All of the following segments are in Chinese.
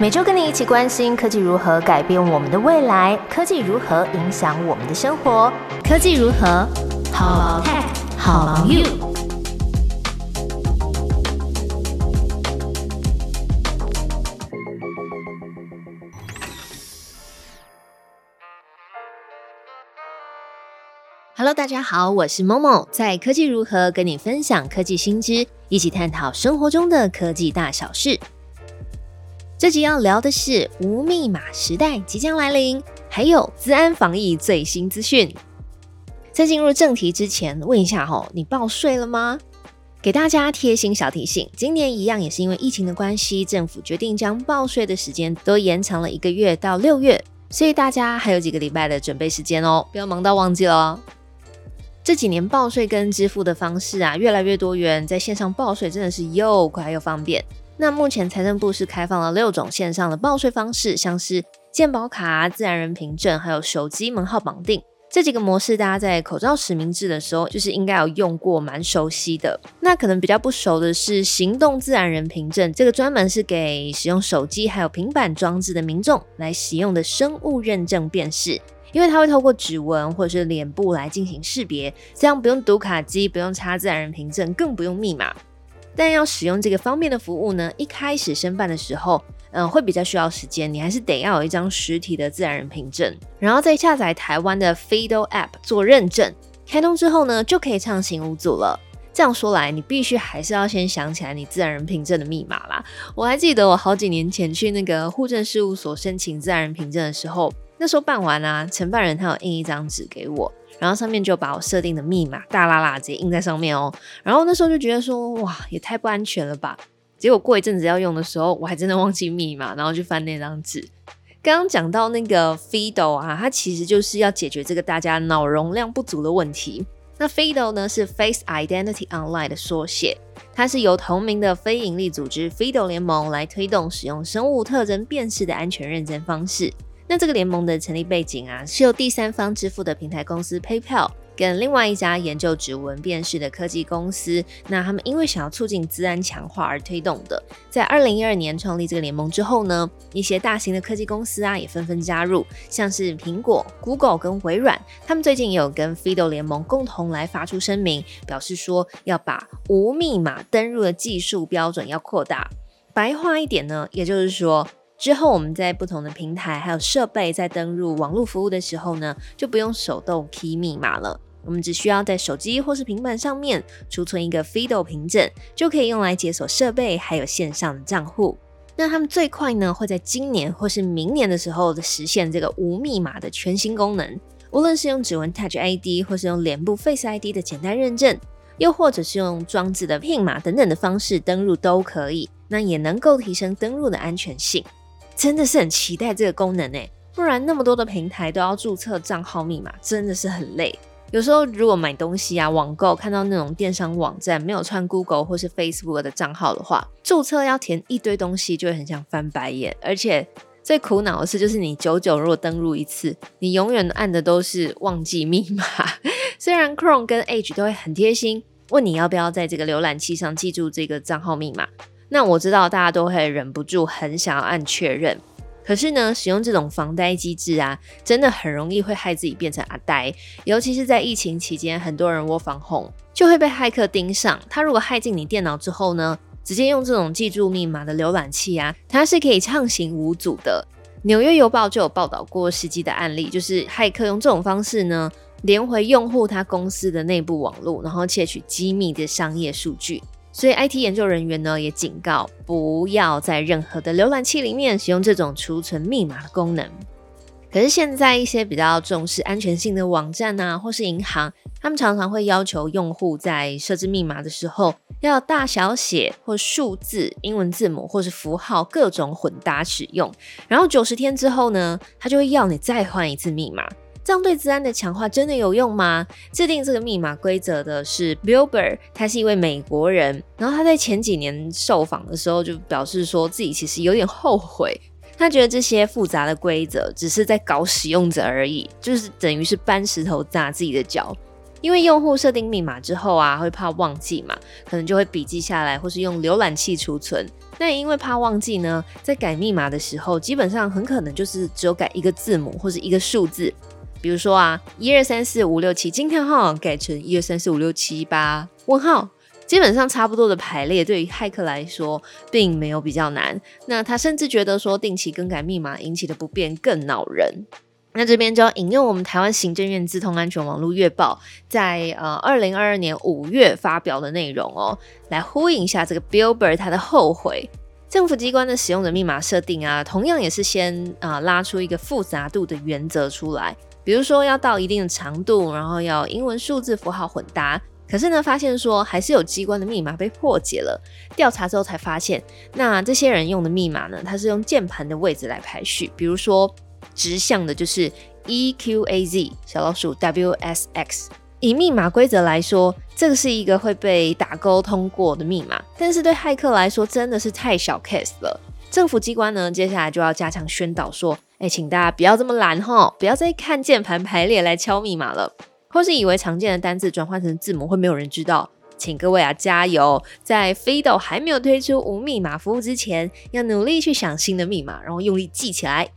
每周跟你一起关心科技如何改变我们的未来，科技如何影响我们的生活，科技如何好 tech 好 you。Hello，大家好，我是某某，在科技如何跟你分享科技新知，一起探讨生活中的科技大小事。这集要聊的是无密码时代即将来临，还有资安防疫最新资讯。在进入正题之前，问一下吼，你报税了吗？给大家贴心小提醒，今年一样也是因为疫情的关系，政府决定将报税的时间都延长了一个月到六月，所以大家还有几个礼拜的准备时间哦，不要忙到忘记了。这几年报税跟支付的方式啊，越来越多元，在线上报税真的是又快又方便。那目前财政部是开放了六种线上的报税方式，像是健保卡、自然人凭证，还有手机门号绑定这几个模式，大家在口罩实名制的时候，就是应该有用过，蛮熟悉的。那可能比较不熟的是行动自然人凭证，这个专门是给使用手机还有平板装置的民众来使用的生物认证辨识，因为它会透过指纹或者是脸部来进行识别，这样不用读卡机，不用插自然人凭证，更不用密码。但要使用这个方便的服务呢，一开始申办的时候，嗯，会比较需要时间，你还是得要有一张实体的自然人凭证，然后再下载台湾的 Fido App 做认证，开通之后呢，就可以畅行无阻了。这样说来，你必须还是要先想起来你自然人凭证的密码啦。我还记得我好几年前去那个户政事务所申请自然人凭证的时候，那时候办完啊，承办人他有印一张纸给我。然后上面就把我设定的密码大啦啦直接印在上面哦。然后那时候就觉得说，哇，也太不安全了吧。结果过一阵子要用的时候，我还真的忘记密码，然后去翻那张纸。刚刚讲到那个 Fido 啊，它其实就是要解决这个大家脑容量不足的问题。那 Fido 呢是 Face Identity Online 的缩写，它是由同名的非营利组织 Fido 联盟来推动使用生物特征辨识的安全认证方式。那这个联盟的成立背景啊，是由第三方支付的平台公司 PayPal 跟另外一家研究指纹辨识的科技公司，那他们因为想要促进资安强化而推动的。在二零一二年创立这个联盟之后呢，一些大型的科技公司啊也纷纷加入，像是苹果、Google 跟微软，他们最近也有跟 Fido 联盟共同来发出声明，表示说要把无密码登录的技术标准要扩大。白话一点呢，也就是说。之后，我们在不同的平台还有设备在登录网络服务的时候呢，就不用手动 key 密码了。我们只需要在手机或是平板上面储存一个 Fido 凭证，就可以用来解锁设备还有线上的账户。那他们最快呢，会在今年或是明年的时候实现这个无密码的全新功能。无论是用指纹 Touch ID，或是用脸部 Face ID 的简单认证，又或者是用装置的 PIN 码等等的方式登录都可以。那也能够提升登录的安全性。真的是很期待这个功能诶，不然那么多的平台都要注册账号密码，真的是很累。有时候如果买东西啊，网购看到那种电商网站没有串 Google 或是 Facebook 的账号的话，注册要填一堆东西，就会很想翻白眼。而且最苦恼的是，就是你久久如果登录一次，你永远按的都是忘记密码。虽然 Chrome 跟 Edge 都会很贴心，问你要不要在这个浏览器上记住这个账号密码。那我知道大家都会忍不住很想要按确认，可是呢，使用这种防呆机制啊，真的很容易会害自己变成阿呆。尤其是在疫情期间，很多人窝防控就会被骇客盯上。他如果害进你电脑之后呢，直接用这种记住密码的浏览器啊，它是可以畅行无阻的。纽约邮报就有报道过实际的案例，就是骇客用这种方式呢，连回用户他公司的内部网络，然后窃取机密的商业数据。所以，IT 研究人员呢也警告，不要在任何的浏览器里面使用这种储存密码的功能。可是现在一些比较重视安全性的网站啊，或是银行，他们常常会要求用户在设置密码的时候，要大小写或数字、英文字母或是符号各种混搭使用。然后九十天之后呢，他就会要你再换一次密码。这样对治安的强化真的有用吗？制定这个密码规则的是 Billber，他是一位美国人。然后他在前几年受访的时候就表示说自己其实有点后悔，他觉得这些复杂的规则只是在搞使用者而已，就是等于是搬石头砸自己的脚。因为用户设定密码之后啊，会怕忘记嘛，可能就会笔记下来，或是用浏览器储存。那因为怕忘记呢，在改密码的时候，基本上很可能就是只有改一个字母或者一个数字。比如说啊，一二三四五六七，惊叹号改成一二三四五六七八问号，基本上差不多的排列，对于骇客来说并没有比较难。那他甚至觉得说定期更改密码引起的不便更恼人。那这边就要引用我们台湾行政院资通安全网络月报在呃二零二二年五月发表的内容哦，来呼应一下这个 Billboard 他的后悔。政府机关的使用的密码设定啊，同样也是先啊拉出一个复杂度的原则出来，比如说要到一定的长度，然后要英文数字符号混搭。可是呢，发现说还是有机关的密码被破解了。调查之后才发现，那这些人用的密码呢，它是用键盘的位置来排序，比如说。直向的就是 E Q A Z 小老鼠 W S X。以密码规则来说，这个是一个会被打勾通过的密码，但是对骇客来说真的是太小 case 了。政府机关呢，接下来就要加强宣导，说，哎，请大家不要这么懒哈，不要再看键盘排列来敲密码了，或是以为常见的单字转换成字母会没有人知道，请各位啊加油，在 Fido 还没有推出无密码服务之前，要努力去想新的密码，然后用力记起来。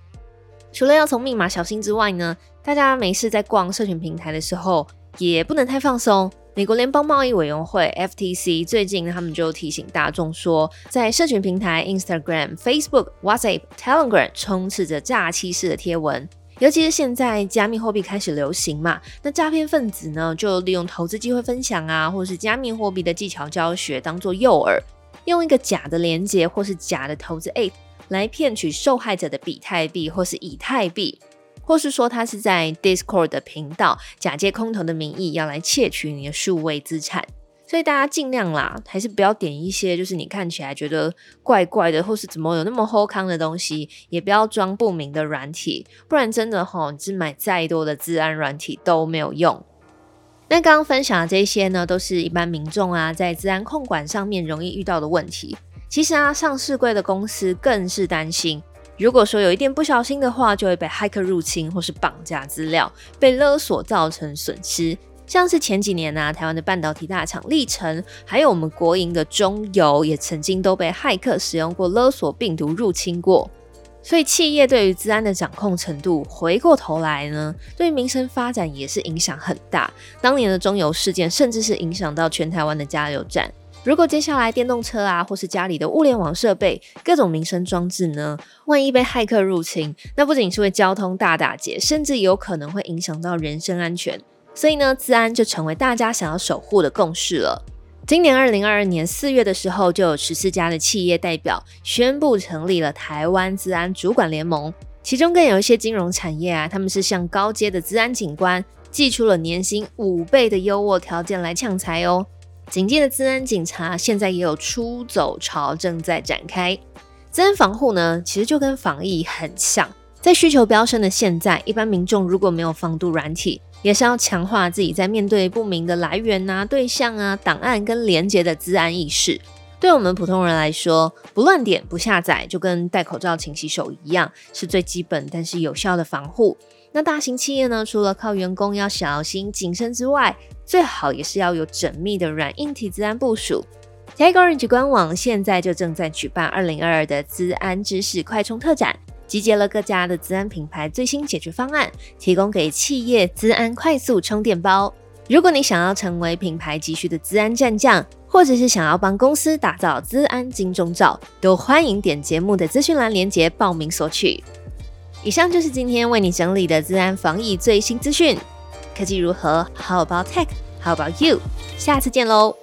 除了要从密码小心之外呢，大家没事在逛社群平台的时候也不能太放松。美国联邦贸易委员会 FTC 最近他们就提醒大众说，在社群平台 Instagram、Facebook、WhatsApp、Telegram 充斥着诈欺式的贴文，尤其是现在加密货币开始流行嘛，那诈骗分子呢就利用投资机会分享啊，或是加密货币的技巧教学当做诱饵，用一个假的连接或是假的投资 App。来骗取受害者的比特币或是以太币，或是说他是在 Discord 的频道假借空投的名义要来窃取你的数位资产，所以大家尽量啦，还是不要点一些就是你看起来觉得怪怪的，或是怎么有那么后康的东西，也不要装不明的软体，不然真的哈，你是买再多的治安软体都没有用。那刚刚分享的这些呢，都是一般民众啊在治安控管上面容易遇到的问题。其实啊，上市贵的公司更是担心，如果说有一点不小心的话，就会被骇客入侵或是绑架资料，被勒索造成损失。像是前几年呢，台湾的半导体大厂历程，还有我们国营的中油，也曾经都被骇客使用过勒索病毒入侵过。所以企业对于治安的掌控程度，回过头来呢，对民生发展也是影响很大。当年的中油事件，甚至是影响到全台湾的加油站。如果接下来电动车啊，或是家里的物联网设备、各种民生装置呢，万一被骇客入侵，那不仅是会交通大打劫，甚至有可能会影响到人身安全。所以呢，治安就成为大家想要守护的共识了。今年二零二二年四月的时候，就有十四家的企业代表宣布成立了台湾治安主管联盟，其中更有一些金融产业啊，他们是向高阶的治安警官寄出了年薪五倍的优渥条件来抢财哦。警戒的治安警察现在也有出走潮正在展开。治安防护呢，其实就跟防疫很像。在需求飙升的现在，一般民众如果没有防毒软体，也是要强化自己在面对不明的来源啊、对象啊、档案跟连接的治安意识。对我们普通人来说，不乱点、不下载，就跟戴口罩、勤洗手一样，是最基本但是有效的防护。那大型企业呢，除了靠员工要小心谨慎之外，最好也是要有缜密的软硬体资安部署。Tag Orange 官网现在就正在举办二零二二的资安知识快充特展，集结了各家的资安品牌最新解决方案，提供给企业资安快速充电包。如果你想要成为品牌急需的资安战将，或者是想要帮公司打造资安金钟罩，都欢迎点节目的资讯栏链接报名索取。以上就是今天为你整理的资安防疫最新资讯。科技如何？How about tech? How about you? 下次见喽！